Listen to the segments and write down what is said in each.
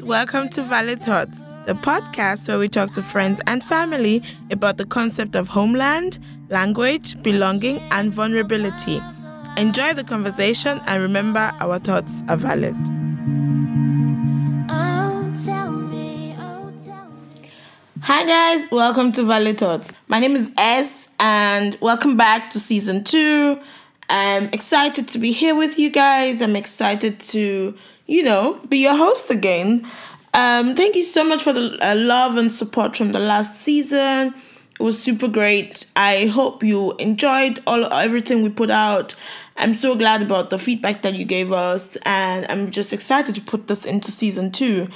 guys, welcome to Valid Thoughts, the podcast where we talk to friends and family about the concept of homeland, language, belonging, and vulnerability. Enjoy the conversation and remember our thoughts are valid. Hi guys, welcome to Valid Thoughts. My name is S and welcome back to season 2. I'm excited to be here with you guys. I'm excited to you know, be your host again. Um, thank you so much for the uh, love and support from the last season. It was super great. I hope you enjoyed all everything we put out. I'm so glad about the feedback that you gave us, and I'm just excited to put this into season two.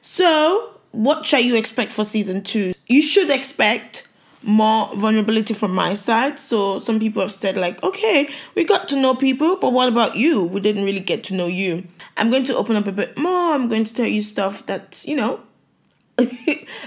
So, what shall you expect for season two? You should expect more vulnerability from my side. So some people have said like, okay, we got to know people, but what about you? We didn't really get to know you. I'm going to open up a bit more. I'm going to tell you stuff that, you know,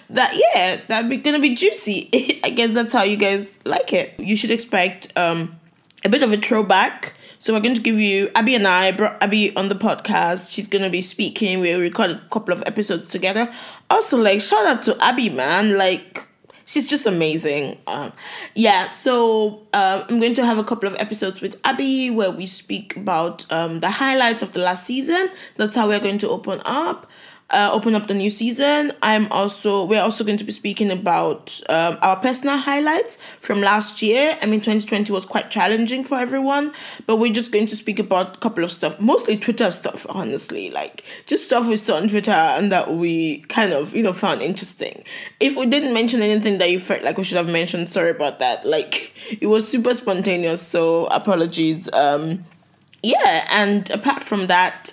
that yeah, that be gonna be juicy. I guess that's how you guys like it. You should expect um a bit of a throwback. So we're going to give you Abby and I brought Abby on the podcast. She's gonna be speaking. We recorded a couple of episodes together. Also, like shout out to Abby, man. Like she's just amazing. Um, yeah, so uh, I'm going to have a couple of episodes with Abby where we speak about um, the highlights of the last season. That's how we're going to open up uh, open up the new season. I'm also we're also going to be speaking about um, our personal highlights from last year. I mean, 2020 was quite challenging for everyone, but we're just going to speak about a couple of stuff, mostly Twitter stuff. Honestly, like just stuff we saw on Twitter and that we kind of you know found interesting. If we didn't mention anything that you felt like we should have mentioned, sorry about that. Like it was super spontaneous, so apologies. Um, yeah, and apart from that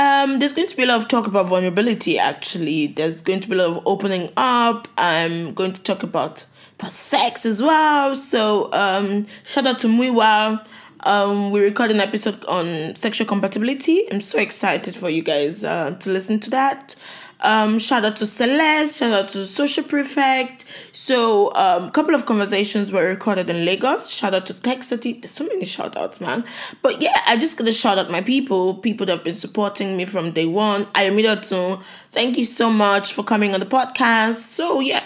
um, there's going to be a lot of talk about vulnerability. Actually, there's going to be a lot of opening up. I'm going to talk about about sex as well. So, um, shout out to Muiwa. Um, we recorded an episode on sexual compatibility. I'm so excited for you guys uh, to listen to that. Um, shout out to Celeste, shout out to Social Prefect. So, a um, couple of conversations were recorded in Lagos. Shout out to Tech City. There's so many shout outs, man. But yeah, I just gotta shout out my people, people that have been supporting me from day one. I am to thank you so much for coming on the podcast. So, yeah,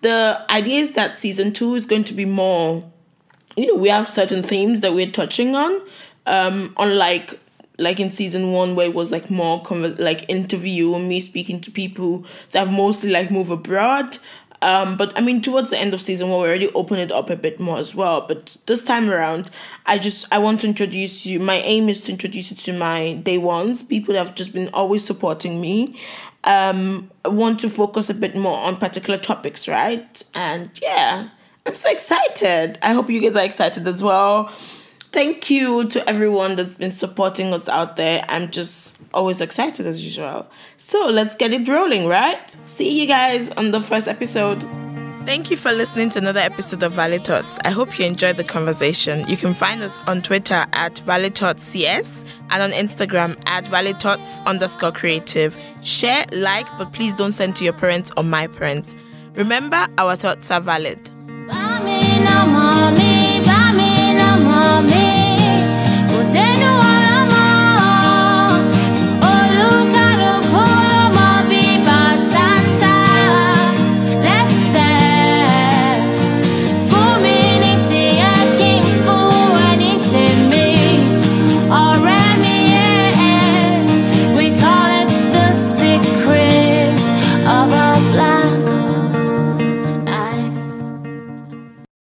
the idea is that season two is going to be more, you know, we have certain themes that we're touching on. Um, unlike like in season one where it was like more conver- like interview me speaking to people that have mostly like move abroad um, but I mean, towards the end of season one, we already opened it up a bit more as well. But this time around, I just I want to introduce you. My aim is to introduce you to my day ones, people that have just been always supporting me. Um, I want to focus a bit more on particular topics, right? And yeah, I'm so excited. I hope you guys are excited as well thank you to everyone that's been supporting us out there. I'm just always excited as usual. So let's get it rolling, right? See you guys on the first episode. Thank you for listening to another episode of Valid Thoughts. I hope you enjoyed the conversation. You can find us on Twitter at Valid Thoughts CS and on Instagram at Valid Thoughts underscore creative. Share, like, but please don't send to your parents or my parents. Remember, our thoughts are valid.